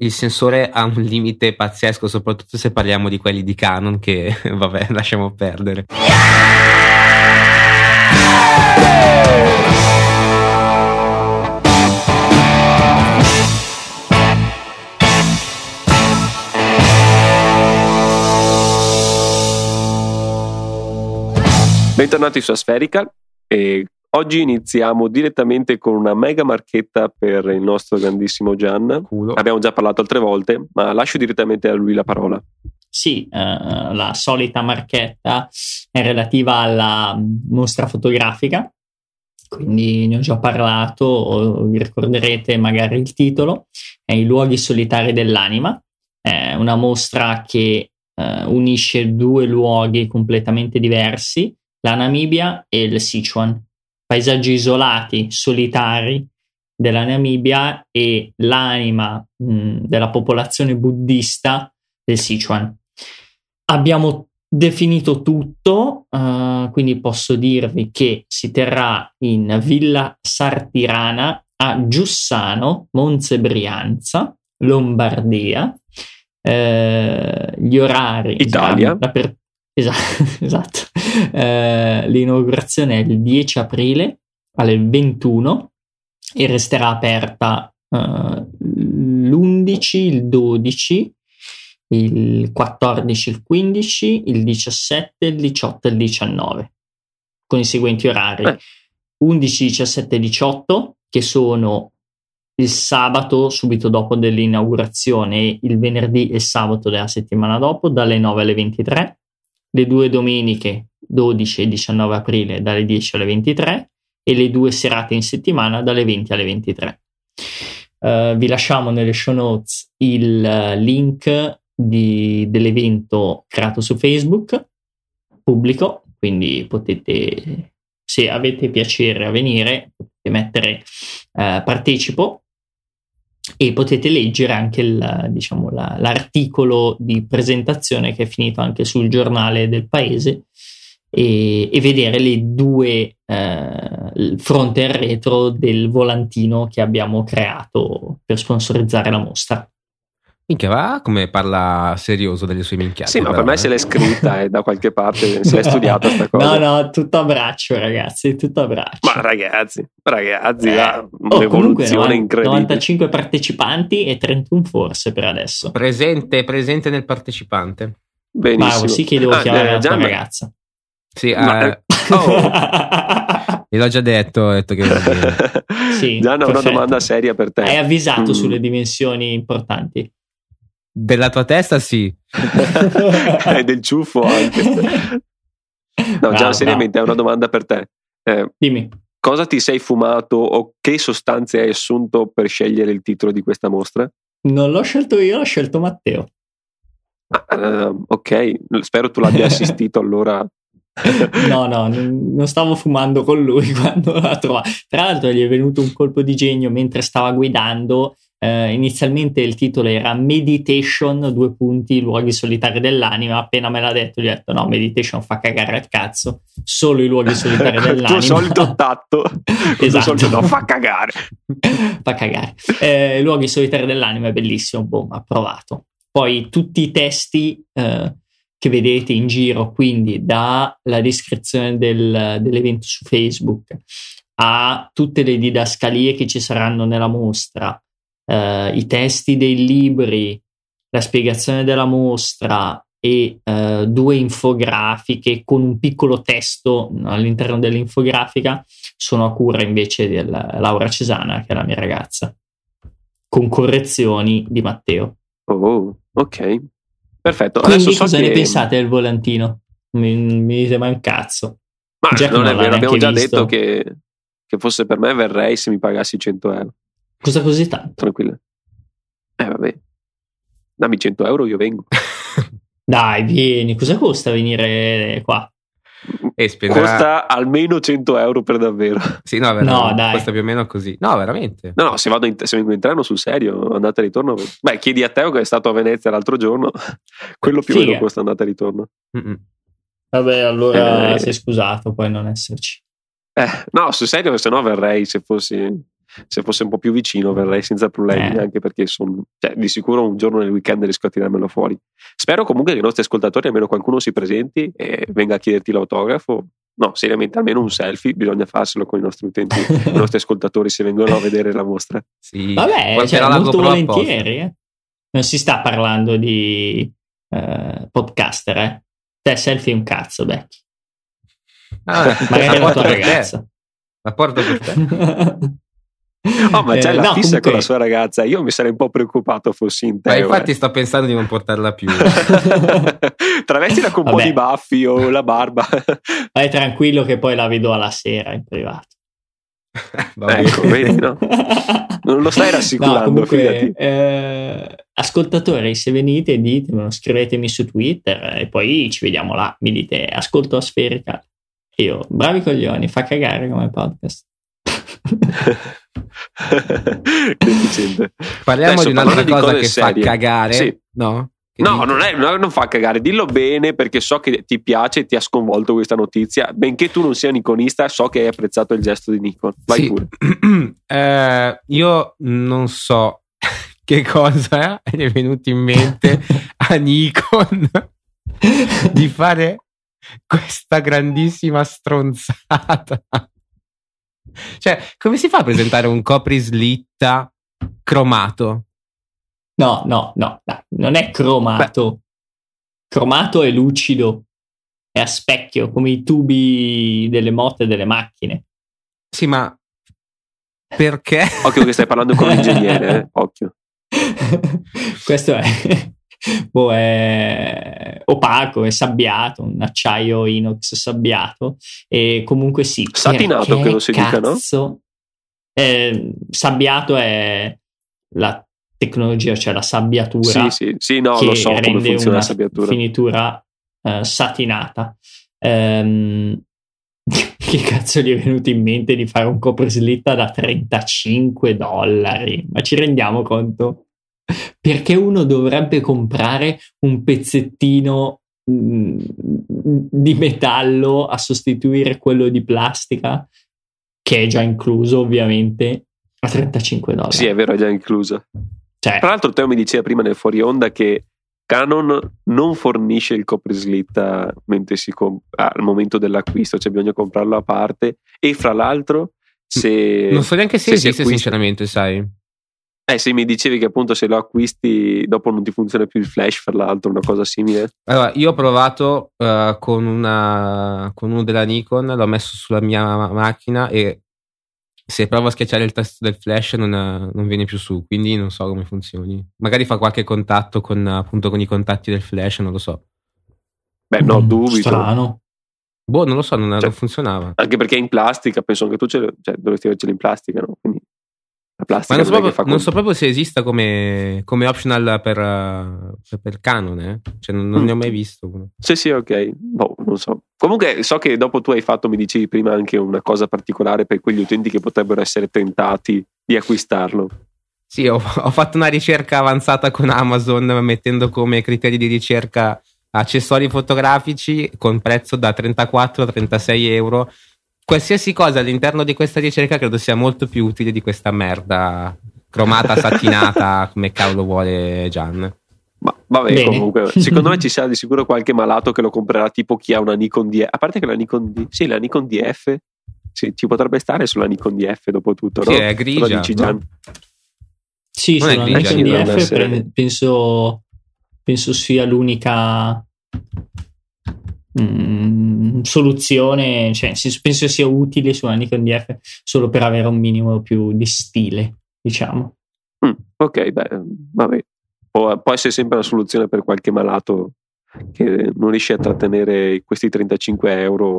il sensore ha un limite pazzesco, soprattutto se parliamo di quelli di Canon, che vabbè, lasciamo perdere. Bentornati su Aspherical e Oggi iniziamo direttamente con una mega marchetta per il nostro grandissimo Gian. Culo. Abbiamo già parlato altre volte, ma lascio direttamente a lui la parola. Sì, eh, la solita marchetta è relativa alla mostra fotografica, quindi ne ho già parlato, vi ricorderete magari il titolo, è I luoghi solitari dell'anima, è una mostra che eh, unisce due luoghi completamente diversi, la Namibia e il Sichuan paesaggi isolati, solitari della Namibia e l'anima mh, della popolazione buddista del Sichuan. Abbiamo definito tutto, uh, quindi posso dirvi che si terrà in Villa Sartirana a Giussano, Monze Brianza, Lombardia. Eh, gli orari Italia. Per, esatto, esatto. Eh, l'inaugurazione è il 10 aprile alle 21 e resterà aperta eh, l'11, il 12, il 14, il 15, il 17, il 18 e il 19 con i seguenti orari. Eh. 11, 17 e 18 che sono il sabato subito dopo dell'inaugurazione, il venerdì e sabato della settimana dopo dalle 9 alle 23, le due domeniche 12 e 19 aprile dalle 10 alle 23 e le due serate in settimana dalle 20 alle 23. Uh, eh, vi lasciamo nelle show notes il uh, link di, dell'evento creato su Facebook, pubblico, quindi potete, se avete piacere a venire, potete mettere uh, partecipo e potete leggere anche il, diciamo, la, l'articolo di presentazione che è finito anche sul giornale del paese e, e vedere le due eh, fronte e retro del volantino che abbiamo creato per sponsorizzare la mostra. Minchia, va come parla serioso delle sue minchiate. Sì, ma per me se l'è scritta e da qualche parte si è studiata questa cosa. No, no, tutto a braccio, ragazzi, tutto a braccio. Ma ragazzi, ragazzi, eh, oh, un'evoluzione incredibile. 95 partecipanti e 31 forse per adesso. Presente, presente nel partecipante. Benissimo. Ma sì che devo ah, chiamare eh, la tua ragazza. Sì, ma, eh, oh. Gliel'ho già detto, ho detto che sì, Gianna, ho una domanda seria per te. Hai avvisato mm. sulle dimensioni importanti. Della tua testa, sì. e del ciuffo anche. No, già seriamente, è una domanda per te. Eh, Dimmi. Cosa ti sei fumato o che sostanze hai assunto per scegliere il titolo di questa mostra? Non l'ho scelto io, l'ho scelto Matteo. Uh, ok, spero tu l'abbia assistito allora no, no, non stavo fumando con lui quando l'ha trovato. Tra l'altro gli è venuto un colpo di genio mentre stava guidando. Eh, inizialmente il titolo era Meditation, due punti, luoghi solitari dell'anima. Appena me l'ha detto, gli ho detto: No, Meditation fa cagare al cazzo. Solo i luoghi solitari dell'anima. Il tuo solito tatto. esatto. Solito, no, fa cagare. fa cagare. Eh, luoghi solitari dell'anima è bellissimo. Boom, approvato. Poi tutti i testi. Eh, che vedete in giro, quindi dalla descrizione del, dell'evento su Facebook a tutte le didascalie che ci saranno nella mostra, eh, i testi dei libri, la spiegazione della mostra e eh, due infografiche con un piccolo testo all'interno dell'infografica sono a cura invece di Laura Cesana, che è la mia ragazza, con correzioni di Matteo. Oh, ok. Perfetto. Quindi Adesso cosa so ne pensate del volantino? Mi, mi dite un cazzo. Ma Jack non, non è vero, abbiamo già visto. detto che, che, fosse per me verrei se mi pagassi 100 euro. Cosa così tanto? Tranquillo. Eh vabbè. Dammi 100 euro, io vengo. Dai, vieni. Cosa costa venire qua? E spenderà... Costa almeno 100 euro per davvero. Sì, no, no dai. costa più o meno così. No, veramente. No, no, se, vado in, se vengo in treno sul serio, andata e ritorno. Beh, chiedi a Teo che è stato a Venezia l'altro giorno, quello più o meno costa andata e ritorno. Mm-mm. Vabbè, allora eh, sei scusato, puoi non esserci. Eh, no, sul serio, se no verrei se fossi. Se fosse un po' più vicino verrei senza problemi, eh. anche perché sono, cioè, di sicuro un giorno nel weekend riesco a tirarmelo fuori. Spero comunque che i nostri ascoltatori, almeno qualcuno si presenti e venga a chiederti l'autografo. No, seriamente, almeno un selfie bisogna farselo con i nostri utenti, i nostri ascoltatori se vengono a vedere la mostra. Sì, Vabbè, cioè, molto volentieri. Eh. Non si sta parlando di uh, podcaster, eh? Te selfie un cazzo, Becky. Ah, magari la tua ragazza. La porto per te. Oh, ma c'è eh, la no, fissa comunque... con la sua ragazza. Io mi sarei un po' preoccupato fossi in te. Ma infatti, sto pensando di non portarla più. Travestila con un po' di baffi o la barba. Vai tranquillo, che poi la vedo alla sera in privato. ecco, vedi, no? Non lo stai rassicurando, no, comunque, eh, ascoltatori, se venite, ditemelo, scrivetemi su Twitter e poi ci vediamo là. Mi dite, ascolto a Sferica. Io, bravi coglioni, fa cagare come podcast. Parliamo Adesso, di un'altra di cosa che serie. fa cagare, sì. no? no, non, è, non, fa cagare, dillo bene perché so che ti piace e ti ha sconvolto questa notizia. Benché tu non sia un iconista, so che hai apprezzato il gesto di Nikon. Vai sì. pure. eh, io non so che cosa è venuto in mente a Nikon di fare questa grandissima stronzata. Cioè, come si fa a presentare un coprislitta cromato? No, no, no, no non è cromato. Beh. Cromato è lucido, è a specchio, come i tubi delle moto e delle macchine. Sì, ma perché? Occhio che stai parlando con l'ingegnere, eh? occhio. Questo è, boh, è opaco, è sabbiato, un acciaio inox sabbiato e comunque sì. Satinato che lo si dica, no? Eh, sabbiato è la tecnologia, cioè la sabbiatura. Sì, sì, sì no, lo so la sabbiatura. Finitura eh, satinata. Ehm, che cazzo gli è venuto in mente di fare un copreslitta da 35 dollari? Ma ci rendiamo conto? Perché uno dovrebbe comprare un pezzettino mm, di metallo a sostituire quello di plastica, che è già incluso ovviamente, a 35 dollari? Sì, è vero, è già incluso. Cioè, Tra l'altro, Teo mi diceva prima nel fuori onda che Canon non fornisce il coprislitta comp- al momento dell'acquisto, c'è bisogno di comprarlo a parte. E fra l'altro, se. Non so neanche se, se esiste, acquista, sinceramente, sai. Eh sì, mi dicevi che appunto se lo acquisti dopo non ti funziona più il flash, fra l'altro, una cosa simile. Allora, io ho provato uh, con, una, con uno della Nikon, l'ho messo sulla mia macchina e se provo a schiacciare il tasto del flash non, non, viene più su, quindi non so come funzioni. Magari fa qualche contatto con, appunto, con i contatti del flash, non lo so. Beh, no, mm, dubito. Strano. Boh, non lo so, non, cioè, non funzionava. Anche perché è in plastica, penso che tu ce cioè, dovresti avercelo in plastica, no? Quindi la plastica Ma non so, proprio, non so proprio se esista come, come optional per, per, per, Canon, eh? Cioè, non, non mm. ne ho mai visto. Sì, sì, ok. Boh, non so. Comunque, so che dopo tu hai fatto, mi dicevi prima, anche una cosa particolare per quegli utenti che potrebbero essere tentati di acquistarlo. Sì, ho, ho fatto una ricerca avanzata con Amazon mettendo come criteri di ricerca accessori fotografici con prezzo da 34 a 36 euro qualsiasi cosa all'interno di questa ricerca credo sia molto più utile di questa merda cromata, satinata, come cavolo vuole Gian. Ma vabbè, Bene. comunque, secondo me ci sarà di sicuro qualche malato che lo comprerà tipo chi ha una Nikon DF. A parte che la Nikon D, sì, la Nikon DF sì, ci potrebbe stare sulla Nikon DF dopo tutto, no? Sì, è grigia. No? Sì, non sulla Nikon DF penso, penso sia l'unica Mm, soluzione, cioè, penso sia utile su una Nikon DF solo per avere un minimo più di stile, diciamo. Mm, ok, beh, vabbè. Può, può, essere sempre una soluzione per qualche malato che non riesce a trattenere questi 35 euro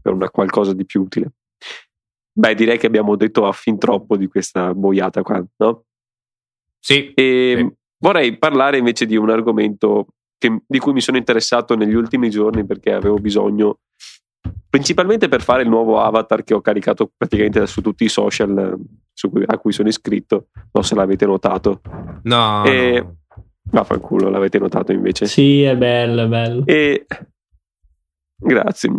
per una qualcosa di più utile. Beh, direi che abbiamo detto a fin troppo di questa boiata qua, no? Sì. E sì. Vorrei parlare invece di un argomento che, di cui mi sono interessato negli ultimi giorni perché avevo bisogno, principalmente per fare il nuovo avatar che ho caricato praticamente su tutti i social cui, a cui sono iscritto. Non so se l'avete notato. No. E, no. Vaffanculo, l'avete notato invece? Sì, è bello, è bello. E Grazie.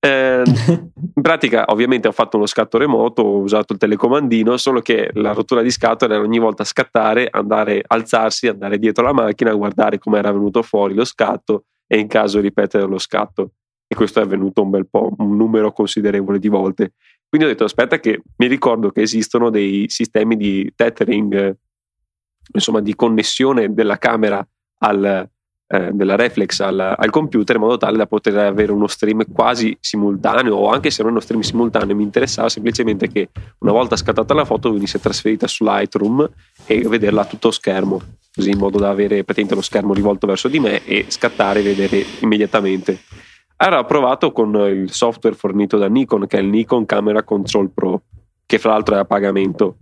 Eh, in pratica, ovviamente, ho fatto uno scatto remoto, ho usato il telecomandino, solo che la rottura di scatola era ogni volta scattare, andare, alzarsi, andare dietro la macchina, guardare come era venuto fuori lo scatto e in caso ripetere lo scatto. E questo è avvenuto un bel po', un numero considerevole di volte. Quindi ho detto: aspetta, che mi ricordo che esistono dei sistemi di tethering, insomma, di connessione della camera al, eh, della reflex al, al, computer in modo tale da poter avere uno stream quasi simultaneo o anche se non uno stream simultaneo mi interessava semplicemente che una volta scattata la foto venisse trasferita su Lightroom e vederla a tutto schermo così in modo da avere praticamente lo schermo rivolto verso di me e scattare e vedere immediatamente. Allora ho provato con il software fornito da Nikon che è il Nikon Camera Control Pro che fra l'altro è a pagamento.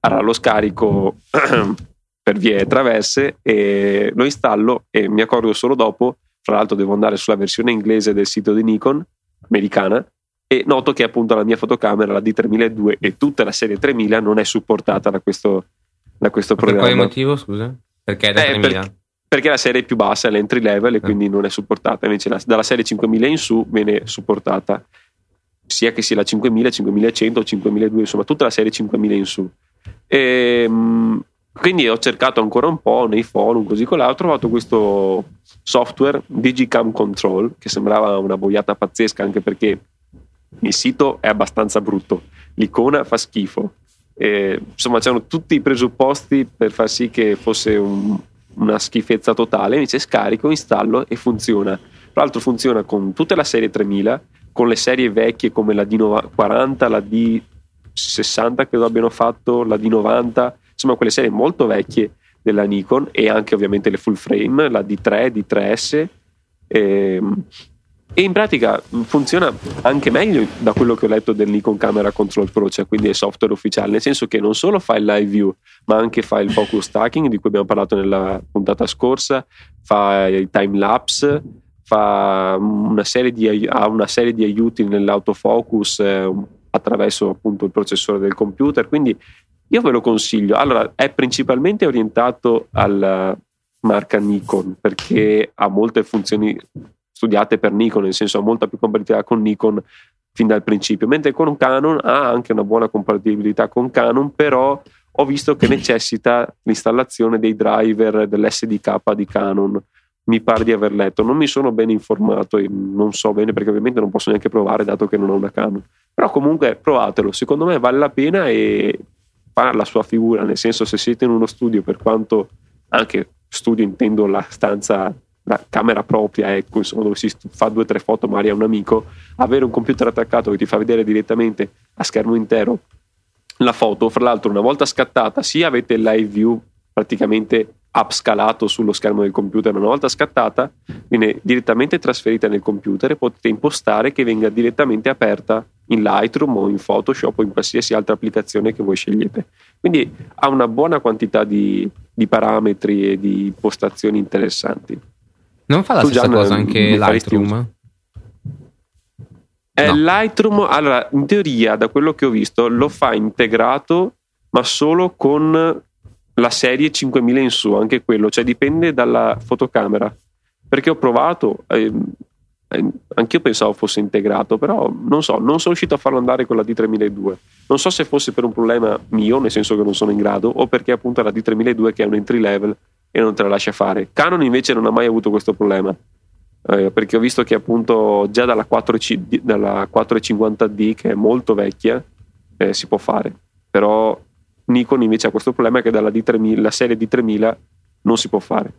Allora lo scarico per vie traverse e lo installo e mi accorgo solo dopo, fra l'altro devo andare sulla versione inglese del sito di Nikon, americana, e noto che appunto la mia fotocamera, la D3002 e tutta la serie 3000 non è supportata da questo, da questo programma. Per quale motivo, scusa? Perché è da eh, 3000? Per, perché la serie è più bassa, è l'entry level e ah. quindi non è supportata, invece la, dalla serie 5000 in su viene supportata sia che sia la 5000, 5100 o 5200, insomma tutta la serie 5000 in su. E, ehm, quindi ho cercato ancora un po' nei forum, così con ho trovato questo software Digicam Control che sembrava una boiata pazzesca anche perché il sito è abbastanza brutto, l'icona fa schifo. E, insomma, c'erano tutti i presupposti per far sì che fosse un, una schifezza totale. Invece scarico, installo e funziona. Tra l'altro funziona con tutta la serie 3000, con le serie vecchie come la D40, la D60 che abbiano fatto, la D90 insomma quelle serie molto vecchie della Nikon e anche ovviamente le full frame, la D3, D3S. E, e in pratica funziona anche meglio da quello che ho letto del Nikon Camera Control Pro, cioè quindi è software ufficiale, nel senso che non solo fa il live view, ma anche fa il focus tracking di cui abbiamo parlato nella puntata scorsa, fa i time lapse, fa una serie di, ha una serie di aiuti nell'autofocus eh, attraverso appunto il processore del computer, quindi io ve lo consiglio. Allora, è principalmente orientato alla marca Nikon perché ha molte funzioni studiate per Nikon, nel senso ha molta più compatibilità con Nikon fin dal principio, mentre con Canon ha anche una buona compatibilità con Canon, però ho visto che necessita l'installazione dei driver dell'SDK di Canon. Mi pare di aver letto, non mi sono ben informato e non so bene perché ovviamente non posso neanche provare dato che non ho una Canon. Però comunque provatelo, secondo me vale la pena e fa la sua figura, nel senso se siete in uno studio, per quanto anche studio intendo la stanza, la camera propria, ecco, insomma, dove si fa due o tre foto magari a un amico, avere un computer attaccato che ti fa vedere direttamente a schermo intero la foto, fra l'altro una volta scattata, sì avete live view praticamente upscalato sullo schermo del computer, una volta scattata viene direttamente trasferita nel computer e potete impostare che venga direttamente aperta in Lightroom o in Photoshop o in qualsiasi altra applicazione che voi scegliete. Quindi ha una buona quantità di, di parametri e di impostazioni interessanti. Non fa la tu stessa Gian, cosa anche Lightroom? Eh, no. Lightroom, allora, in teoria, da quello che ho visto, lo fa integrato, ma solo con la serie 5000 in su, anche quello, cioè dipende dalla fotocamera. Perché ho provato, eh, eh, anch'io pensavo fosse integrato, però non so, non sono riuscito a farlo andare con la D3002. Non so se fosse per un problema mio, nel senso che non sono in grado, o perché appunto è la D3002 che è un entry level e non te la lascia fare. Canon invece non ha mai avuto questo problema. Eh, perché ho visto che appunto già dalla, 4C, dalla 450D, che è molto vecchia, eh, si può fare. Però Nikon invece ha questo problema che dalla D3000, la serie D3000 non si può fare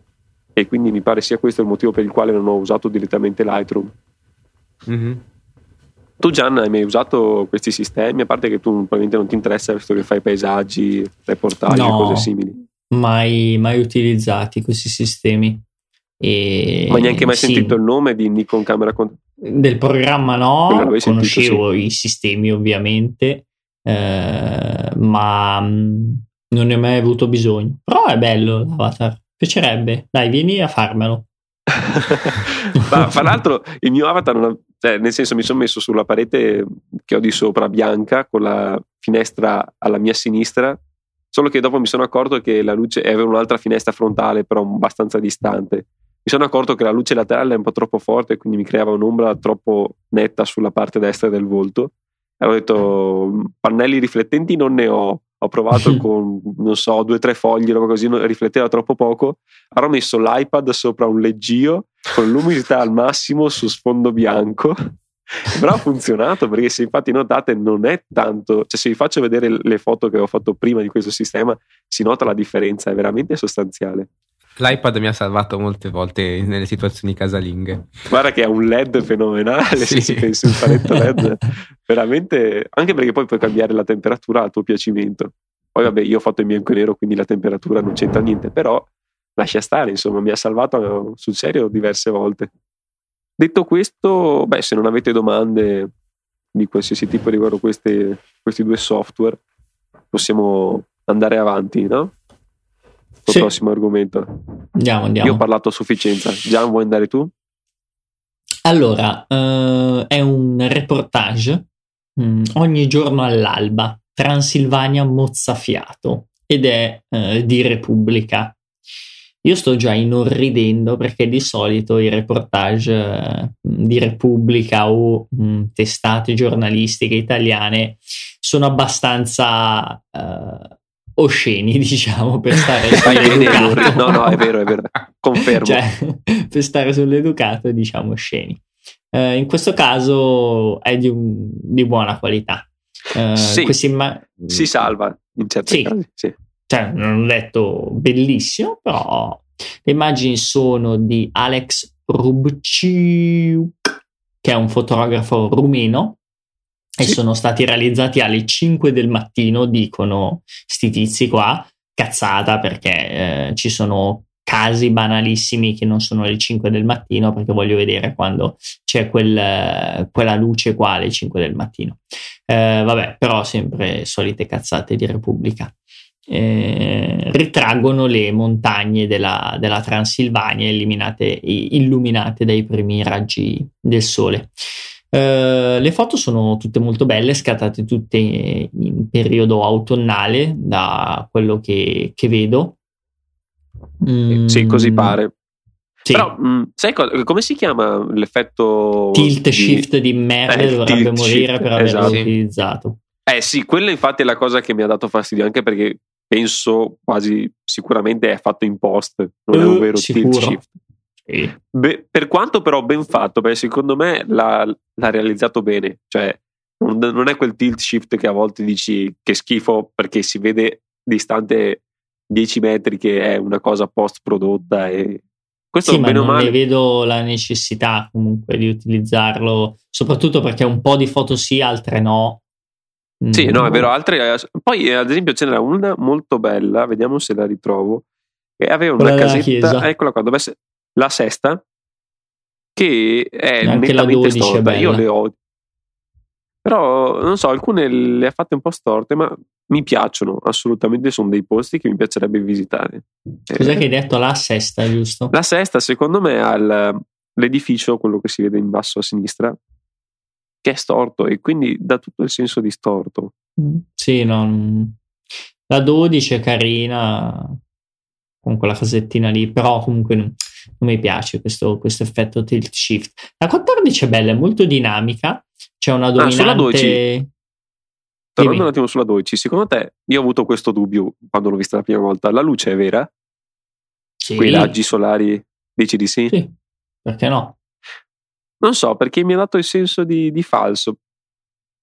e quindi mi pare sia questo il motivo per il quale non ho usato direttamente Lightroom. Mm-hmm. Tu Gian hai mai usato questi sistemi? A parte che tu probabilmente non ti interessa visto che fai paesaggi, reportaggi no, e cose simili. Mai, mai utilizzati questi sistemi. E, Ma neanche mai sì. sentito il nome di Nikon Camera Control? Del programma no, conoscevo sentito, sì. i sistemi ovviamente, eh, ma mm, non ne ho mai avuto bisogno. Però è bello l'avatar piacerebbe. Dai, vieni a farmelo. Ma fra l'altro il mio avatar, ha, cioè, nel senso mi sono messo sulla parete che ho di sopra bianca con la finestra alla mia sinistra, solo che dopo mi sono accorto che la luce aveva un'altra finestra frontale però abbastanza distante mi sono accorto che la luce laterale è un po' troppo forte, quindi mi creava un'ombra troppo netta sulla parte destra del volto. Ho detto, pannelli riflettenti non ne ho. Ho provato con, non so, due o tre fogli, roba così, rifletteva troppo poco. Allora ho messo l'iPad sopra un leggio con l'umidità al massimo su sfondo bianco. Però ha funzionato perché se infatti notate non è tanto, cioè se vi faccio vedere le foto che ho fatto prima di questo sistema si nota la differenza, è veramente sostanziale. L'iPad mi ha salvato molte volte nelle situazioni casalinghe. Guarda che ha un LED fenomenale, sì. se si pensa un paletto LED, veramente, anche perché poi puoi cambiare la temperatura a tuo piacimento. Poi vabbè, io ho fatto in bianco e nero, quindi la temperatura non c'entra niente, però lascia stare, insomma, mi ha salvato sul serio diverse volte. Detto questo, beh, se non avete domande di qualsiasi tipo riguardo queste, questi due software, possiamo andare avanti, no? Il sì. prossimo argomento. Andiamo, andiamo. Io ho parlato a sufficienza. Gian, vuoi andare tu? Allora, uh, è un reportage um, ogni giorno all'alba, Transilvania mozzafiato, ed è uh, di Repubblica. Io sto già inorridendo perché di solito i reportage uh, di Repubblica o um, testate giornalistiche italiane sono abbastanza osceni, diciamo, per stare sull'educato. no, no, è vero, è vero, confermo. Cioè, per stare sull'educato, diciamo, osceni. Uh, in questo caso è di, un, di buona qualità. Uh, sì, imma- si salva in certi sì. casi. Sì. Cioè, non ho detto bellissimo, però le immagini sono di Alex Rubciuk, che è un fotografo rumeno, e sono stati realizzati alle 5 del mattino, dicono sti tizi qua, cazzata perché eh, ci sono casi banalissimi che non sono le 5 del mattino perché voglio vedere quando c'è quel, quella luce qua alle 5 del mattino. Eh, vabbè, però sempre solite cazzate di Repubblica. Eh, ritraggono le montagne della, della Transilvania illuminate dai primi raggi del sole. Uh, le foto sono tutte molto belle, scattate tutte in periodo autunnale, da quello che, che vedo. Mm. Sì, così pare. Sì. Però, mh, mm, sai co- come si chiama l'effetto tilt di... shift di merda? Eh, dovrebbe morire shift, per averlo esatto. utilizzato. Eh sì, quella infatti è la cosa che mi ha dato fastidio, anche perché penso quasi sicuramente è fatto in post, non uh, è un vero sicuro. tilt shift. Sì. Beh, per quanto però ben fatto, beh, secondo me l'ha, l'ha realizzato bene. Cioè, non, non, è quel tilt shift che a volte dici che schifo perché si vede distante 10 metri che è una cosa post prodotta e questo sì, ma non male... ne vedo la necessità comunque di utilizzarlo, soprattutto perché un po' di foto sì, altre no. Sì, no, è vero, altre poi ad esempio ce n'era una molto bella, vediamo se la ritrovo, che aveva una Quella casetta, eccola qua, dove la sesta, che è Anche nettamente storta. Io le odio. Però, non so, alcune le ha fatte un po' storte, ma mi piacciono assolutamente. Sono dei posti che mi piacerebbe visitare. Cos'è eh, che hai detto? La sesta, giusto? La sesta, secondo me, ha l'edificio, quello che si vede in basso a sinistra, che è storto e quindi dà tutto il senso di storto. Mm, sì, non... la 12 è carina con quella casettina lì, però comunque non, mi piace questo, questo, effetto tilt shift. La 14 è bella, è molto dinamica, c'è una dominante... Ah, sulla 12. Tornando un attimo sulla 12, secondo te, io ho avuto questo dubbio quando l'ho vista la prima volta, la luce è vera? Sì. Quei raggi solari, dici di sì? Sì, perché no? Non so, perché mi ha dato il senso di, di falso.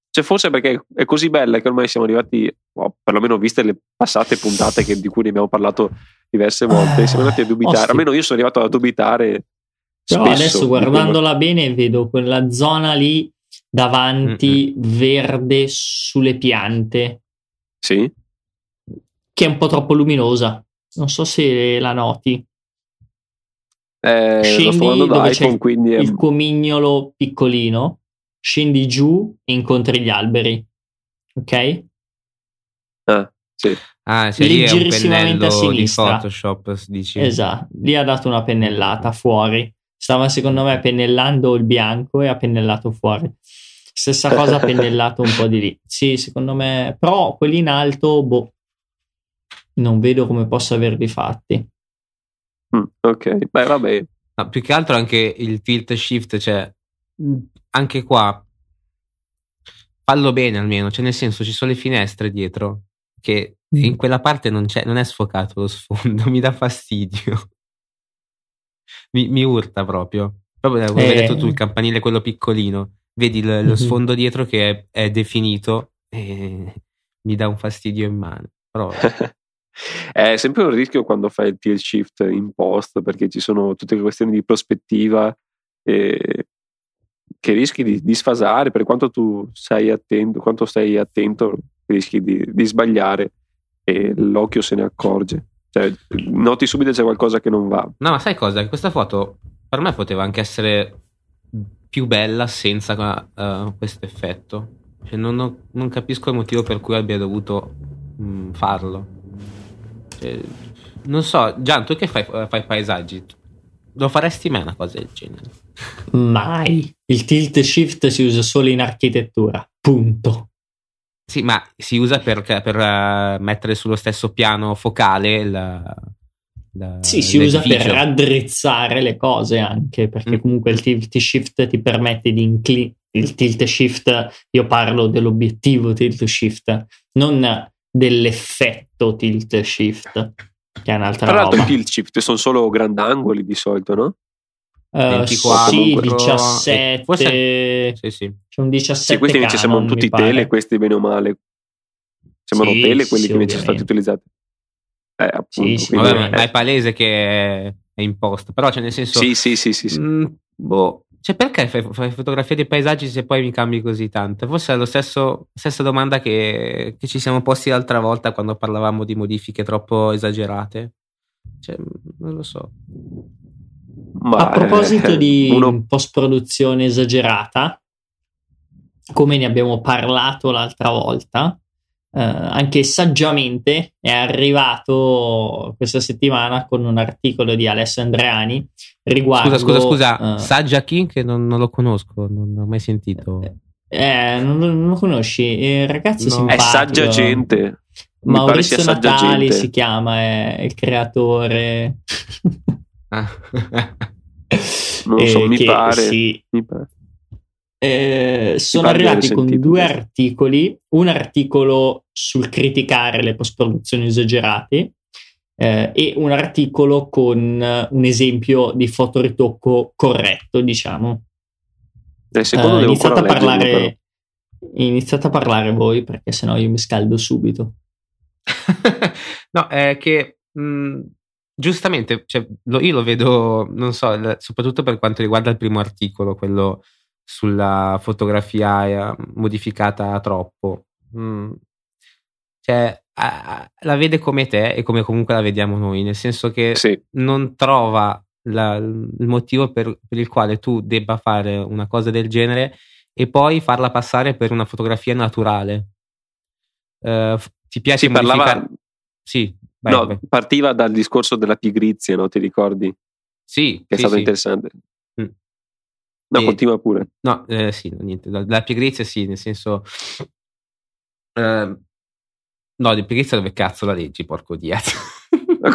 Cioè, forse perché è così bella che ormai siamo arrivati, oh, perlomeno viste le passate puntate che, di cui ne abbiamo parlato diverse volte, siamo andati a dubitare. Oh, Almeno io sono arrivato a dubitare. Però adesso guardandola bene vedo quella zona lì davanti mm-hmm. verde sulle piante. Sì. Che è un po' troppo luminosa. Non so se la noti. Eh, Scendi dove c'è iPhone, il, è... il comignolo piccolino, scendi giù e incontri gli alberi. Ok? Ah, sì. Ah, cioè leggerissimamente a sinistra. Di Photoshop, dici. Esatto, lì ha dato una pennellata fuori. Stava secondo me pennellando il bianco e ha pennellato fuori. Stessa cosa ha pennellato un po' di lì. Sì, secondo me, però quelli in alto, boh, non vedo come possa averli fatti. Mm, ok, beh, vabbè. No, più che altro anche il tilt shift, cioè anche qua fallo bene almeno, cioè nel senso ci sono le finestre dietro che in quella parte non, non, è sfocato lo sfondo, mi dà fastidio. mi, mi, urta proprio. Proprio come eh. hai detto tu, il campanile quello piccolino, vedi il, lo mhm. sfondo dietro che è, è definito e mi dà un fastidio in mano. Però... È sempre un rischio quando fai il tilt shift in post perché ci sono tutte le questioni di prospettiva e che rischi di, di sfasare per quanto tu sei attento, quanto stai attento, rischi di, di sbagliare e l'occhio se ne accorge. Cioè, noti subito c'è qualcosa che non va. No, ma sai cosa? Questa foto per me poteva anche essere più bella senza uh, questo effetto. Cioè, non, ho, non, capisco il motivo per cui abbia dovuto mh, mm, farlo. Cioè, non so, Gian, tu che fai, fai paesaggi? Lo faresti mai una cosa del genere? Mai. Il tilt shift si usa solo in architettura. Punto. Sì, ma si usa per, per uh, mettere sullo stesso piano focale la, la, sì, si usa per raddrizzare le cose anche, perché mm. comunque il tilt shift ti permette di inclinare. Il tilt shift, io parlo dell'obiettivo tilt shift, non dell'effetto tilt shift, che è un'altra Tra l'altro, i tilt shift sono solo grandangoli di solito, no? Uh, 24, sì, 17. Forse... Sì, sì. C'è un 17. Sì, questi invece sembrano tutti tele, questi bene o male. Sembrano sì, tele quelli sì, che invece sono stati utilizzati. Eh, appunto, sì, Vabbè, ma, è palese che è in post, però cioè nel senso... Sì, sì, sì, sì. Mh, mm, boh, cioè, perché fai, fai, fotografie dei paesaggi se poi mi cambi così tanto? Forse è la stessa domanda che, che, ci siamo posti l'altra volta quando parlavamo di modifiche troppo esagerate. Cioè, non lo so. Ma A proposito di uno... post-produzione esagerata, come ne abbiamo parlato l'altra volta, eh, anche saggiamente è arrivato questa settimana con un articolo di Alessio Andreani riguardo... Scusa, scusa, scusa, uh, Saggia King che non, non, lo conosco, non ho mai sentito. Eh, non, non lo conosci, il ragazzo no. simpatico. È saggia gente. Maurizio Natali gente. si chiama, è il creatore. Ah. non so, mi, pare, sì. mi pare. Eh, sono arrivati con due articoli, un articolo sul criticare le post-produzioni esagerate eh, e un articolo con un esempio di fotoritocco corretto, diciamo. Eh, secondo uh, iniziate, a parlare, iniziate a parlare voi perché sennò io mi scaldo subito. no, è che mh, mm, giustamente cioè, lo, io lo vedo, non so, soprattutto per quanto riguarda il primo articolo, quello sulla fotografia eh, modificata troppo. Mm. Cioè, la vede come te e come comunque la vediamo noi, nel senso che sì. non trova la, il motivo per, per, il quale tu debba fare una cosa del genere e poi farla passare per una fotografia naturale. Uh, ti piace si parlava sì vai, no, vai. partiva dal discorso della pigrizia no ti ricordi sì che è sì, stato sì. interessante mm. no e, continua pure no eh, sì niente dalla pigrizia sì nel senso eh, No, di pigrizia dove cazzo la leggi, porco dietro.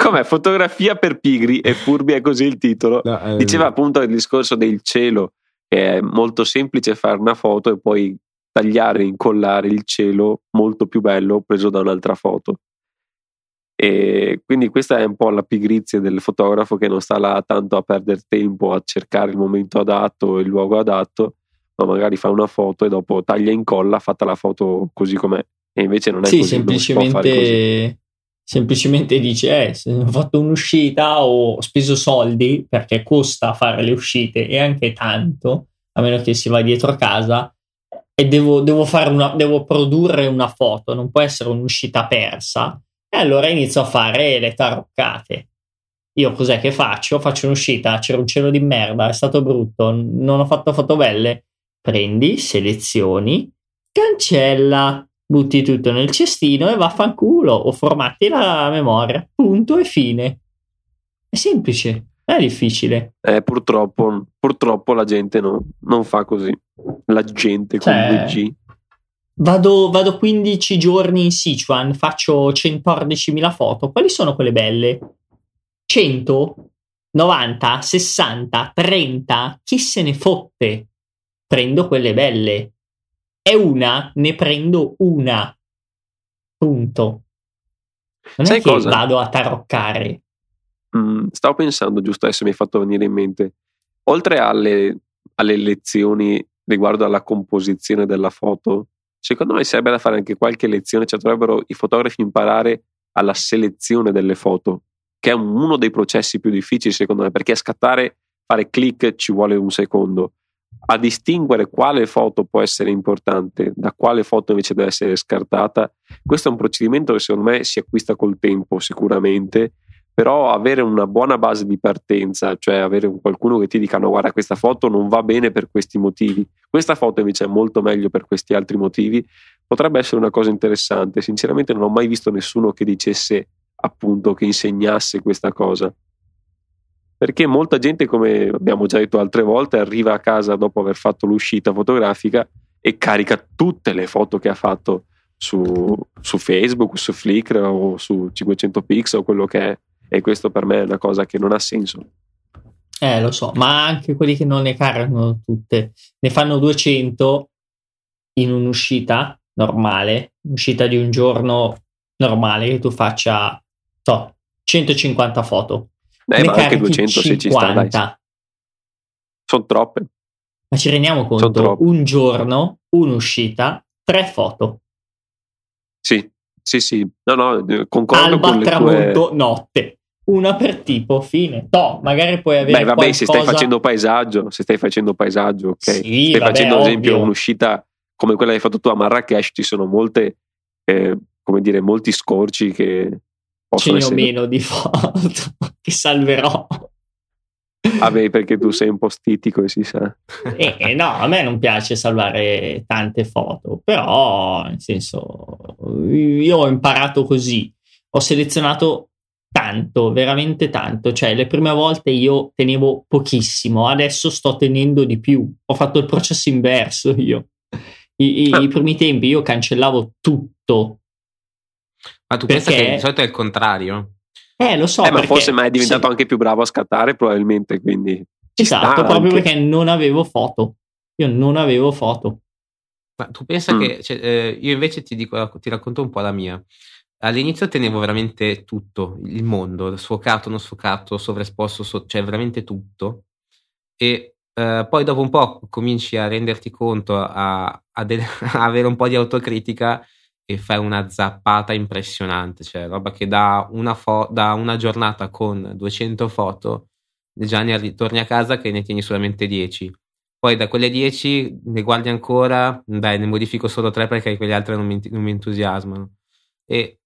Com'è? Fotografia per pigri e furbi è così il titolo. No, eh, Diceva appunto il discorso del cielo, che è molto semplice fare una foto e poi tagliare e incollare il cielo molto più bello preso da un'altra foto. E quindi questa è un po' la pigrizia del fotografo che non sta là tanto a perdere tempo a cercare il momento adatto e il luogo adatto, ma magari fa una foto e dopo taglia e incolla, fatta la foto così com'è. E invece non è sì, così. Semplicemente, semplicemente dice: eh, se ho fatto un'uscita ho speso soldi perché costa fare le uscite e anche tanto, a meno che si va dietro casa. E devo, devo, una, devo produrre una foto, non può essere un'uscita persa. E allora inizio a fare le taroccate. Io cos'è che faccio? Faccio un'uscita, c'era un cielo di merda, è stato brutto, non ho fatto foto belle. Prendi, selezioni, cancella, butti tutto nel cestino e vaffanculo o formatti la memoria. Punto e fine. È semplice, è difficile. Eh, purtroppo, purtroppo la gente no, non fa così. La gente con cioè, 2G. Vado, vado 15 giorni in Sichuan, faccio 111.000 foto. Quali sono quelle belle? 100? 90, 60, 30, chi se ne fotte? Prendo quelle belle. È una, ne prendo una. Punto. Non Sai è che cosa? vado a taroccare. Mm, stavo pensando, giusto adesso mi hai fatto venire in mente, oltre alle, alle lezioni riguardo alla composizione della foto, secondo me sarebbe da fare anche qualche lezione, cioè dovrebbero i fotografi imparare alla selezione delle foto, che è un- uno dei processi più difficili secondo me, perché a scattare, fare click ci vuole un secondo. A distinguere quale foto può essere importante da quale foto invece deve essere scartata, questo è un procedimento che secondo me si acquista col tempo sicuramente, però avere una buona base di partenza, cioè avere un qualcuno che ti dica no guarda questa foto non va bene per questi motivi, questa foto invece è molto meglio per questi altri motivi, potrebbe essere una cosa interessante. Sinceramente non ho mai visto nessuno che dicesse appunto che insegnasse questa cosa. Perché molta gente, come abbiamo già detto altre volte, arriva a casa dopo aver fatto l'uscita fotografica e carica tutte le foto che ha fatto su, su Facebook, su Flickr o su 500 pixel o quello che è. E questo per me è una cosa che non ha senso. Eh, lo so, ma anche quelli che non ne caricano tutte, ne fanno 200 in un'uscita normale, un'uscita di un giorno normale che tu faccia so, 150 foto. Eh, ne ma anche carichi 200 se ci sta, dai. 50. Sono troppe. Ma ci rendiamo conto? Un giorno, un'uscita, tre foto. Sì, sì, sì. No, no, concordo Alba, con le tue... tramonto, notte. Una per tipo, fine. No, magari puoi avere Beh, vabbè, qualcosa... se stai facendo paesaggio, se stai facendo paesaggio, ok. Sì, stai vabbè, facendo ad esempio ovvio. un'uscita come quella che hai fatto tu a Marrakesh, ci sono molte, eh, come dire, molti scorci che Ce possono ne ho meno di foto che salverò. Vabbè, perché tu sei un po' stitico e si sa. E, e no, a me non piace salvare tante foto, però nel senso, io ho imparato così, ho selezionato tanto, veramente tanto, cioè le prime volte io tenevo pochissimo, adesso sto tenendo di più, ho fatto il processo inverso io. I, i- Ah. i primi tempi io cancellavo tutto. Ma tu pensi Perché- che di solito è il contrario? Eh, lo so. eh, ma perché- forse mai è diventato sì, anche più bravo a scattare, probabilmente, quindi... ci Esatto, sta proprio anche. perché non avevo foto. Io non avevo foto. Ma tu pensa Mm. che cioè, eh, io invece ti dico, ti racconto un po' la mia. All'inizio tenevo veramente tutto, il mondo, sfocato, non sfocato, sovraesposto, so- cioè veramente tutto. E eh, poi dopo un po' cominci a renderti conto, a, a de- a avere un po' di autocritica e fai una zappata impressionante, cioè roba che da una, fo- da una giornata con 200 foto già ne arri- torni a casa che ne tieni solamente 10. Poi da quelle 10 ne guardi ancora, dai, ne modifico solo 3 perché quelle altre non mi, non mi entusiasmano. E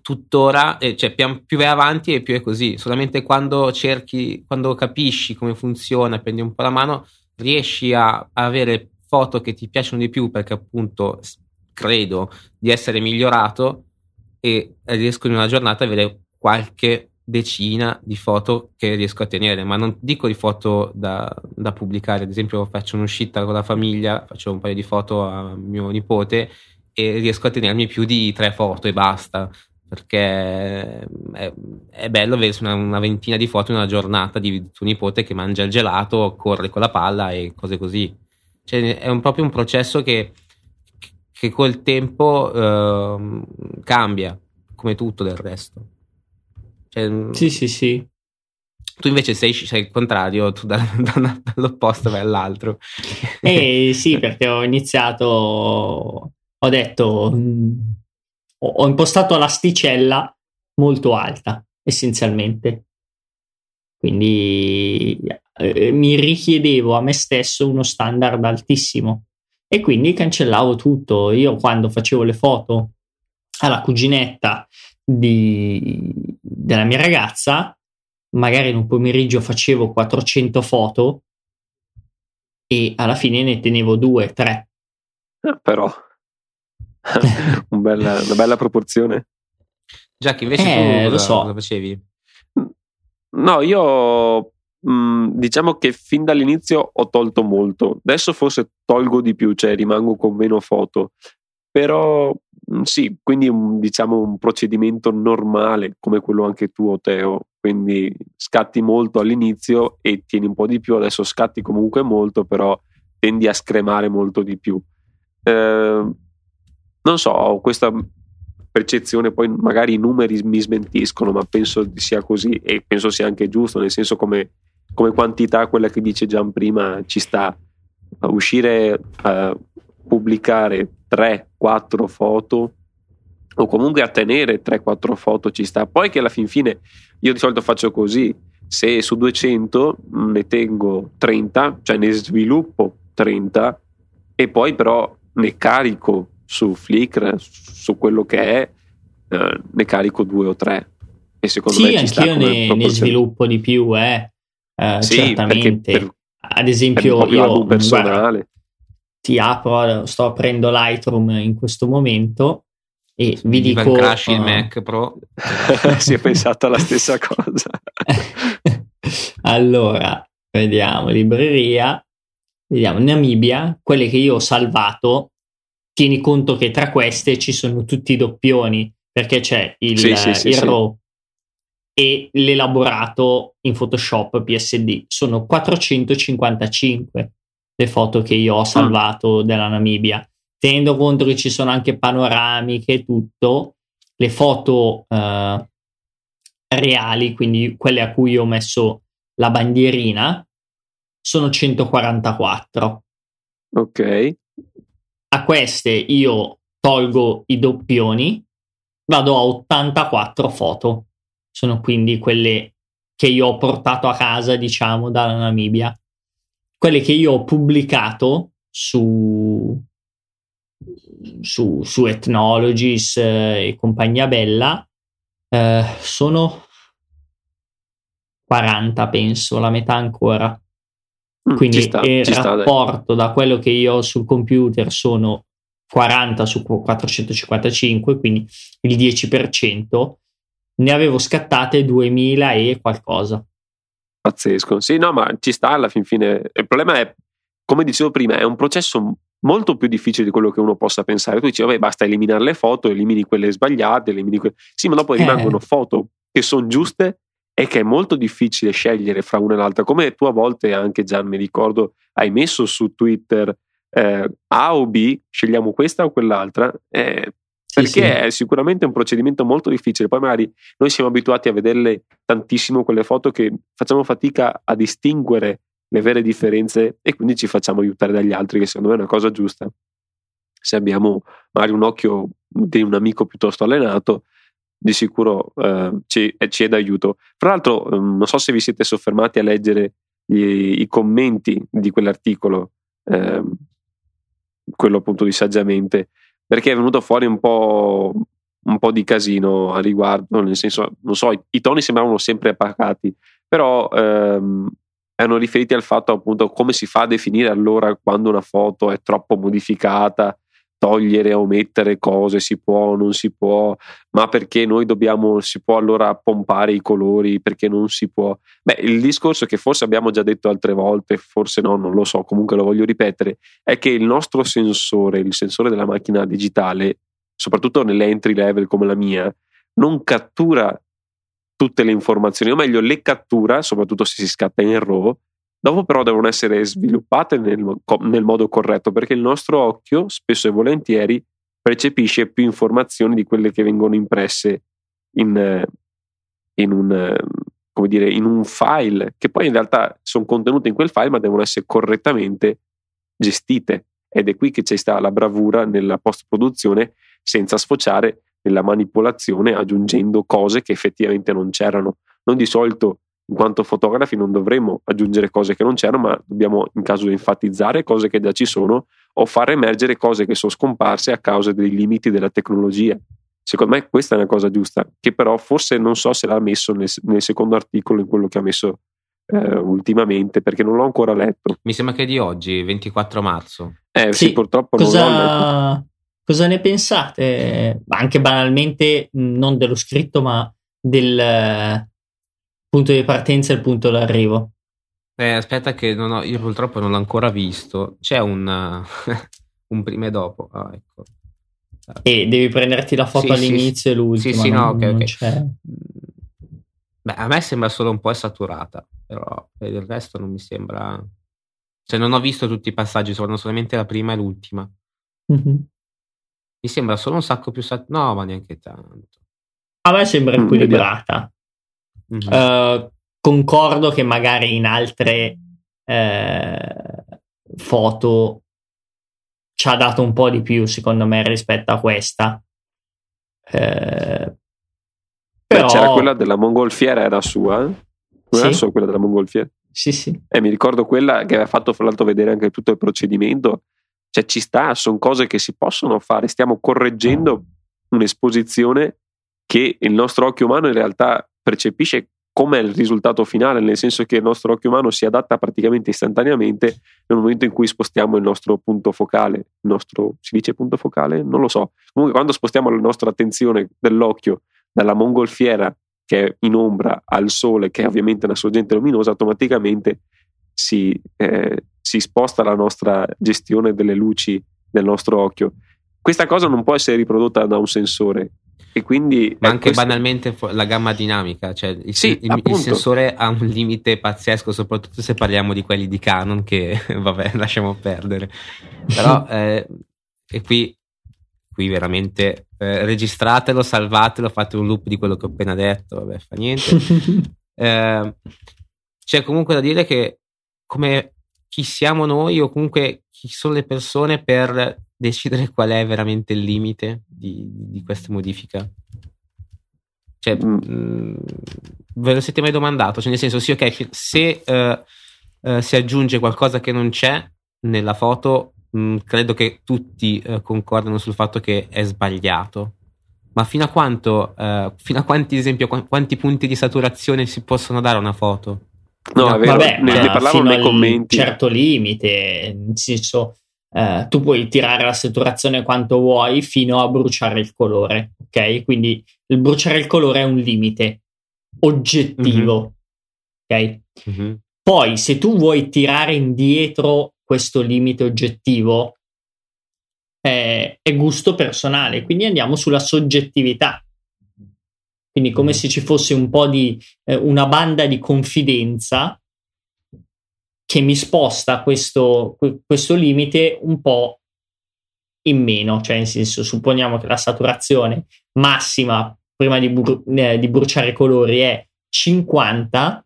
tuttora, eh, cioè pian- più vai avanti e più è così. Solamente quando cerchi, quando capisci come funziona, prendi un po' la mano, riesci a, avere foto che ti piacciono di più perché appunto credo di essere migliorato e riesco in una giornata a avere qualche decina di foto che riesco a tenere, ma non dico di foto da, da pubblicare, ad esempio faccio un'uscita con la famiglia, faccio un paio di foto a mio nipote e riesco a tenermi più di tre foto e basta, perché è, è bello avere una, una ventina di foto in una giornata di tuo nipote che mangia il gelato, corre con la palla e cose così. Cioè, è un- proprio un processo che, che col tempo ehm, cambia, come tutto del resto. Cioè, Sì, sì, sì. Tu invece sei, sei il contrario, tu da- da- dall'opposto vai all'altro. Eh sì, perché ho iniziato, ho detto, mm, ho ho impostato l'asticella molto alta, essenzialmente. Quindi eh, mi richiedevo a me stesso uno standard altissimo e quindi cancellavo tutto. Io quando facevo le foto alla cuginetta di- della mia ragazza, magari in un pomeriggio facevo 400 foto e alla fine ne tenevo due, tre. Ah, però... un bella- una bella proporzione. Già invece Eh, tu lo cosa, so. cosa facevi? No, io mh, diciamo che fin dall'inizio ho tolto molto. Adesso forse tolgo di più, cioè rimango con meno foto. Però mh, sì, quindi un, diciamo un procedimento normale come quello anche tuo, Teo. quindi scatti molto all'inizio e tieni un po' di più, adesso scatti comunque molto, però tendi a scremare molto di più. Eh, non so, ho questa percezione, poi magari i numeri mi smentiscono, ma penso sia così e penso sia anche giusto, nel senso come, come quantità, quella che dice Gian prima, ci sta. Uscire a pubblicare 3-4 foto o comunque a tenere 3-4 foto ci sta. Poi che alla fin fine io di solito faccio così, se su 200 ne tengo 30, cioè ne sviluppo 30 e poi però ne carico su Flickr, su quello che è, eh, ne carico due o tre. E secondo sì, me ci anch'io ne, ne, sviluppo di più, eh. Uh, sì, certamente. Per, Ad esempio, io personale. Guarda, ti apro, sto aprendo Lightroom in questo momento e vi Diva dico crash uh, il Mac Pro si è pensato alla stessa cosa allora vediamo libreria vediamo Namibia quelle che io ho salvato tieni conto che tra queste ci sono tutti i doppioni perché c'è il, sì, sì, sì, il RAW e l'elaborato in Photoshop PSD sono 455 le foto che io ho salvato mm. della Namibia tenendo conto che ci sono anche panoramiche e tutto, le foto eh, reali, quindi quelle a cui ho messo la bandierina, sono 144. Ok. A queste io tolgo i doppioni, vado a 84 foto. Sono quindi quelle che io ho portato a casa, diciamo, dalla Namibia. Quelle che io ho pubblicato su, su, su Ethnologies eh, e compagnia bella eh, sono 40 penso, la metà ancora. Mm, Quindi sta, il rapporto da quello che io ho sul computer sono 40 su 455, quindi il 10%. Ne avevo scattate 2000 e qualcosa. Pazzesco. Sì, no, ma ci sta alla fin fine. Il problema è, come dicevo prima, è un processo molto più difficile di quello che uno possa pensare. Tu dici, vabbè, basta eliminare le foto, elimini quelle sbagliate, elimini quelle... Sì, ma dopo eh. rimangono foto che sono giuste e che è molto difficile scegliere fra una e l'altra. Come tu a volte, anche Gian, mi ricordo, hai messo su Twitter eh, A o B, scegliamo questa o quell'altra. Eh, perché sì. è sicuramente un procedimento molto difficile. Poi magari noi siamo abituati a vederle tantissimo quelle foto che facciamo fatica a distinguere le vere differenze e quindi ci facciamo aiutare dagli altri, che secondo me è una cosa giusta. Se abbiamo magari un occhio di un amico piuttosto allenato, di sicuro eh, ci, eh, ci, è d'aiuto. Fra l'altro, eh, non so se vi siete soffermati a leggere gli, i commenti di quell'articolo, ehm, quello appunto di saggiamente, perché è venuto fuori un po', un po' di casino a riguardo, nel senso, non so, i, i toni sembravano sempre pacati, però ehm, erano riferiti al fatto appunto come si fa a definire allora quando una foto è troppo modificata, togliere o mettere cose, si può non si può, ma perché noi dobbiamo, si può allora pompare i colori, perché non si può. Beh, il discorso che forse abbiamo già detto altre volte, forse no, non lo so, comunque lo voglio ripetere, è che il nostro sensore, il sensore della macchina digitale, soprattutto nelle entry level come la mia, non cattura tutte le informazioni, o meglio le cattura, soprattutto se si scatta in RAW, dopo però devono essere sviluppate nel, nel modo corretto perché il nostro occhio spesso e volentieri percepisce più informazioni di quelle che vengono impresse in, in, un, come dire, in un file, che poi in realtà sono contenute in quel file ma devono essere correttamente gestite. Ed è qui che c'è sta la bravura nella post-produzione senza sfociare nella manipolazione aggiungendo cose che effettivamente non c'erano. Noi di solito, in quanto fotografi, non dovremmo aggiungere cose che non c'erano, ma dobbiamo in caso di enfatizzare cose che già ci sono o far emergere cose che sono scomparse a causa dei limiti della tecnologia. Secondo me questa è una cosa giusta, che però forse non so se l'ha messo nel, nel secondo articolo, in quello che ha messo eh, ultimamente, perché non l'ho ancora letto. Mi sembra che è di oggi, 24 marzo. Eh sì, sì purtroppo cosa... non l'ho letto Cosa ne pensate? Anche banalmente, non dello scritto, ma del punto di partenza e il punto d'arrivo. Eh, aspetta, che ho, io purtroppo non l'ho ancora visto. C'è un, un prima e dopo. Oh, ecco. E devi prenderti la foto sì, all'inizio sì, e l'ultima. Sì, sì, no, ok, ok. C'è. Beh, a me sembra solo un po' saturata, però per il resto non mi sembra... Cioè non ho visto tutti i passaggi, sono solamente la prima e l'ultima. Mm-hmm. Mi sembra solo un sacco più saturata. No, ma neanche tanto. A me sembra Mm, equilibrata. Mhm. Eh, concordo che magari in altre eh, foto ci ha dato un po' di più, secondo me, rispetto a questa. Eh, Beh, però, c'era quella della mongolfiera, era sua. eh? Non era Sì. solo quella della mongolfiera. sì, sì. E mi ricordo quella che aveva fatto fra l'altro vedere anche tutto il procedimento. Cioè, ci sta, sono cose che si possono fare. Stiamo correggendo un'esposizione che il nostro occhio umano in realtà percepisce come il risultato finale, nel senso che il nostro occhio umano si adatta praticamente istantaneamente nel momento in cui spostiamo il nostro punto focale. Il nostro, si dice punto focale? Non lo so. Comunque, quando spostiamo la nostra attenzione dell'occhio dalla mongolfiera che è in ombra al sole, che è ovviamente una sorgente luminosa, automaticamente si, eh, si sposta la nostra gestione delle luci del nostro occhio. Questa cosa non può essere riprodotta da un sensore. E quindi Ma anche questo- banalmente la gamma dinamica, cioè il, Sì, il- il sensore ha un limite pazzesco, soprattutto se parliamo di quelli di Canon, che vabbè, lasciamo perdere. Però, eh, e qui, qui veramente eh, registratelo, salvatelo, fate un loop di quello che ho appena detto, vabbè, fa niente. Eh, c'è comunque da dire che come chi siamo noi o comunque chi sono le persone per decidere qual è veramente il limite di, di questa modifica. Cioè, Mm. mh, ve lo siete mai domandato? Cioè, nel senso, sì, ok, se eh, eh, si aggiunge qualcosa che non c'è nella foto, mh, credo che tutti eh, concordano sul fatto che è sbagliato. Ma fino a quanto, fino a quanti, ad esempio, qu- quanti punti di saturazione si possono dare a una foto? No, è vero, Vabbè, ne, ne parlavano nei commenti. certo limite, nel senso, eh, tu puoi tirare la saturazione quanto vuoi fino a bruciare il colore, ok? Quindi il bruciare il colore è un limite oggettivo, ok? Poi, se tu vuoi tirare indietro questo limite oggettivo, eh, è gusto personale, quindi andiamo sulla soggettività. Quindi, come Mhm. se ci fosse un po' di eh, una banda di confidenza che mi sposta questo, que- questo limite un po' in meno, cioè, nel senso, supponiamo che la saturazione massima prima di, bru- eh, di bruciare i colori è 50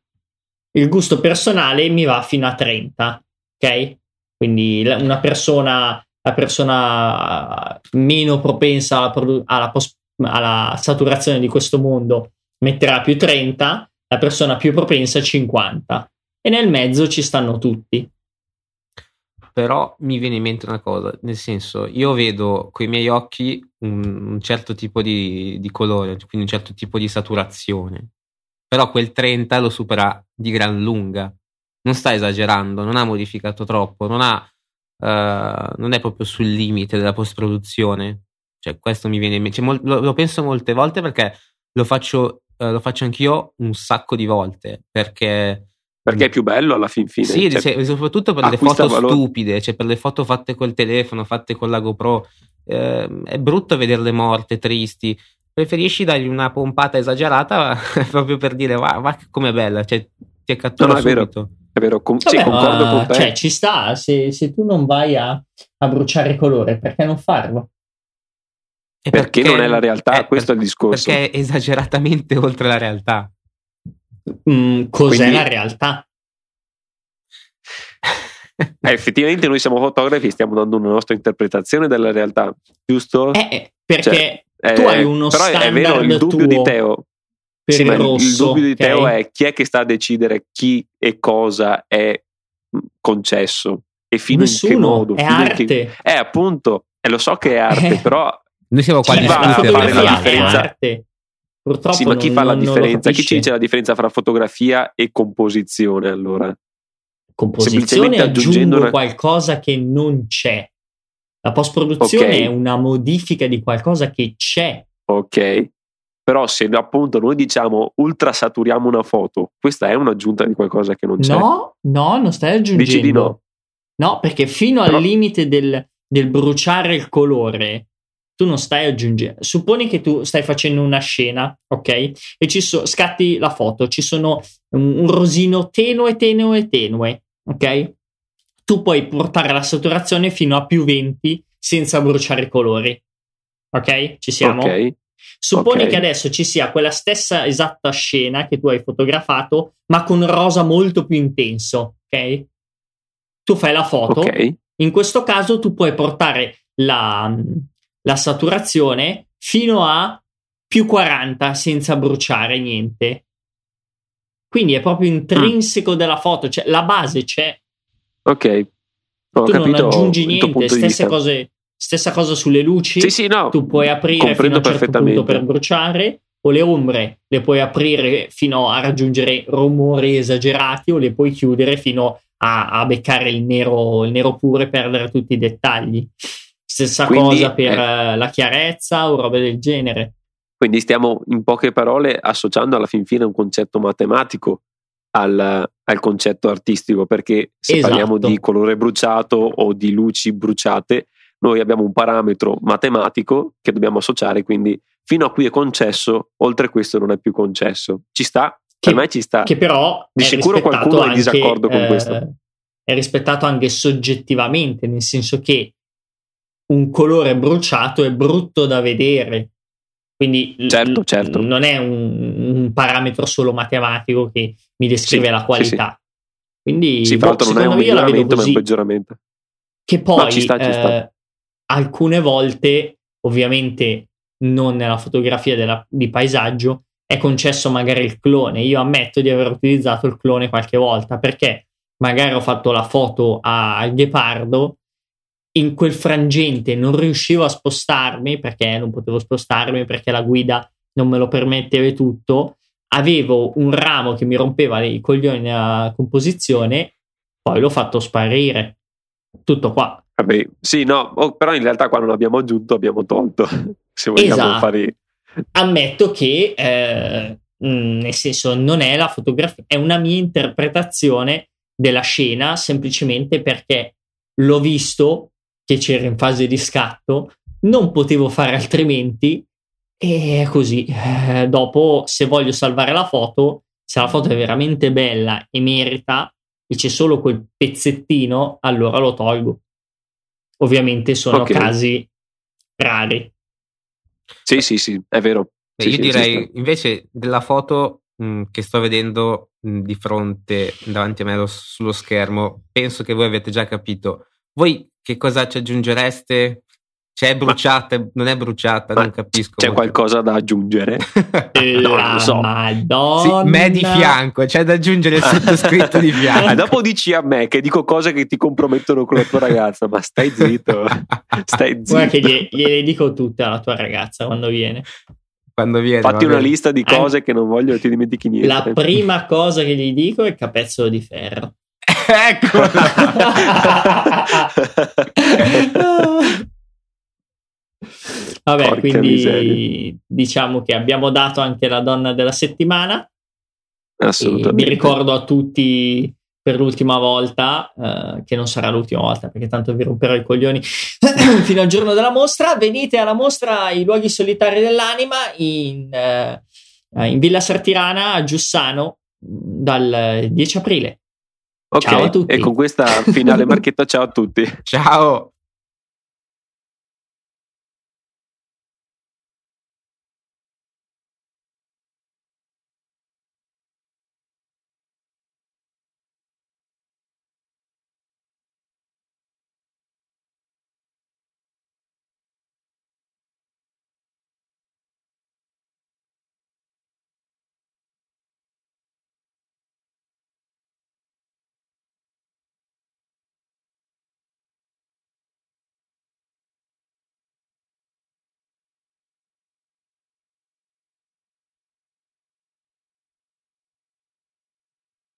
il gusto personale mi va fino a 30, ok? Quindi una persona, la persona meno propensa alla, produ- alla pos- alla saturazione di questo mondo metterà più 30, la persona più propensa 50 e nel mezzo ci stanno tutti. Però mi viene in mente una cosa, nel senso, io vedo con i miei occhi un, un certo tipo di, di colore, quindi un certo tipo di saturazione. Però quel 30 lo supera di gran lunga. Non sta esagerando, non ha modificato troppo, non, ha, eh, non è proprio sul limite della post-produzione. Cioè, questo mi viene in mente. Cioè, mol- lo, lo penso molte volte perché lo faccio, eh, lo faccio anch'io un sacco di volte. Perché Perché è più bello alla fin fine. sì, Cioè, cioè, soprattutto per le foto valore. stupide, cioè per le foto fatte col telefono, fatte con la GoPro. ehm, è brutto vederle morte, tristi. Preferisci dargli una pompata esagerata proprio per dire, va, va com'è bella, cioè ti cattura No, no, è vero. subito. è vero, sì, Vabbè, concordo ma- con te. Cioè, ci sta, se, se tu non vai a, a bruciare colore, perché non farlo? E Perché non è la realtà, eh, questo è il per- discorso. Perché è esageratamente oltre la realtà. Mm, cos'è Quindi- la realtà? Eh, effettivamente noi siamo fotografi e stiamo dando una nostra interpretazione della realtà, giusto? Eh, eh, perché Eh, tu hai uno però è- è vero, il dubbio di Teo, per sì, il rosso. il dubbio di ok? Teo è chi è che sta a decidere chi e cosa è mh, concesso e fino in che Nessuno, modo. è fino in arte. che- Eh, appunto, e lo so che è arte, Eh. però Noi siamo qua a fare la è differenza? arte. Purtroppo sì, ma chi non- fa la differenza? Chi ci dice la differenza fra fotografia e composizione allora? composizione aggiungendo aggiungo una- qualcosa che non c'è. La post-produzione Ok. è una modifica di qualcosa che c'è. Ok. Però se appunto noi diciamo ultrasaturiamo una foto, questa è un'aggiunta di qualcosa che non c'è. No, no, non stai aggiungendo. Dici di no? No, perché fino Però- al limite del, del bruciare il colore tu non stai aggiungendo. Supponi che tu stai facendo una scena, ok? E ci so, scatti la foto, ci sono un, un rosino tenue, tenue, tenue, ok? Tu puoi portare la saturazione fino a più 20 senza bruciare i colori. Ok? Ci siamo? Ok. Supponi Ok. che adesso ci sia quella stessa esatta scena che tu hai fotografato, ma con rosa molto più intenso, ok? Tu fai la foto, Ok. in questo caso tu puoi portare la, la saturazione fino a più 40 senza bruciare niente. Quindi è proprio intrinseco della foto, cioè la base c'è, Ok. Ho tu capito non aggiungi niente, stesse cose, stessa cosa sulle luci. Sì, sì, no. tu puoi aprire fino a un certo punto per bruciare o le ombre le puoi aprire fino a raggiungere rumori esagerati o le puoi chiudere fino a, a beccare il nero, il nero puro e perdere tutti i dettagli. Stessa Quindi, cosa per eh, la chiarezza o robe del genere. Quindi stiamo in poche parole associando alla fin fine un concetto matematico al, al concetto artistico, perché se Esatto. parliamo di colore bruciato o di luci bruciate, noi abbiamo un parametro matematico che dobbiamo associare, quindi fino a qui è concesso, oltre questo non è più concesso. Ci sta? Che- per me ci sta. Che però Di sicuro qualcuno è in anche, disaccordo con eh, questo. È rispettato anche soggettivamente, nel senso che un colore bruciato è brutto da vedere. Quindi Certo, l- certo. non è un, un parametro solo matematico che mi descrive Sì, la sì, qualità. Quindi, Sì, boh, non è secondo un miglioramento, ma è un peggioramento. Che poi ci sta, ci sta. eh, alcune volte, ovviamente non nella fotografia della- di paesaggio, è concesso magari il clone. Io ammetto di aver utilizzato il clone qualche volta perché magari ho fatto la foto al ghepardo, in quel frangente non riuscivo a spostarmi perché non potevo spostarmi perché la guida non me lo permetteva e tutto. Avevo un ramo che mi rompeva i coglioni nella composizione, poi l'ho fatto sparire. Tutto qua. Vabbè, sì, no, oh, però in realtà qua non abbiamo aggiunto, abbiamo tolto. Se vogliamo Esatto. fare. ammetto che eh, mh, nel senso non è la fotografia, è una mia interpretazione della scena semplicemente perché l'ho visto che c'era in fase di scatto, non potevo fare altrimenti e è così. Eh, dopo, se voglio salvare la foto, se la foto è veramente bella e merita e c'è solo quel pezzettino, allora lo tolgo. Ovviamente sono Ok. casi rari. Sì, sì, sì, è vero. Beh, Sì, io sì, direi sta. invece della foto mh, che sto vedendo mh, di fronte davanti a me lo- sullo schermo, penso che voi avete già capito. Voi che cosa ci aggiungereste? C'è è bruciata, non è bruciata, Ma non capisco. C'è qualcosa da aggiungere? La non lo so. Madonna. Sì, me di fianco, c'è da aggiungere il sottoscritto di Eh, fianco. dopo dici a me che dico cose che ti compromettono con la tua ragazza, ma stai zitto, stai Guarda che zitto. glie- gliele dico tutte alla tua ragazza quando viene. Quando viene. Fatti una lista di An- cose che non voglio che ti dimentichi niente. La prima cosa che gli dico è capezzolo di ferro. Ecco. Vabbè, Porca quindi miseria. diciamo che abbiamo dato anche la donna della settimana. E Assolutamente. vi ricordo a tutti per l'ultima volta, eh, che non sarà l'ultima volta perché tanto vi romperò i coglioni fino al giorno della mostra. Venite alla mostra I luoghi solitari dell'anima in, eh, in Villa Sartirana a Giussano dal 10 aprile. Ok, Ciao a tutti. E con questa finale marchetta, ciao a tutti. Ciao.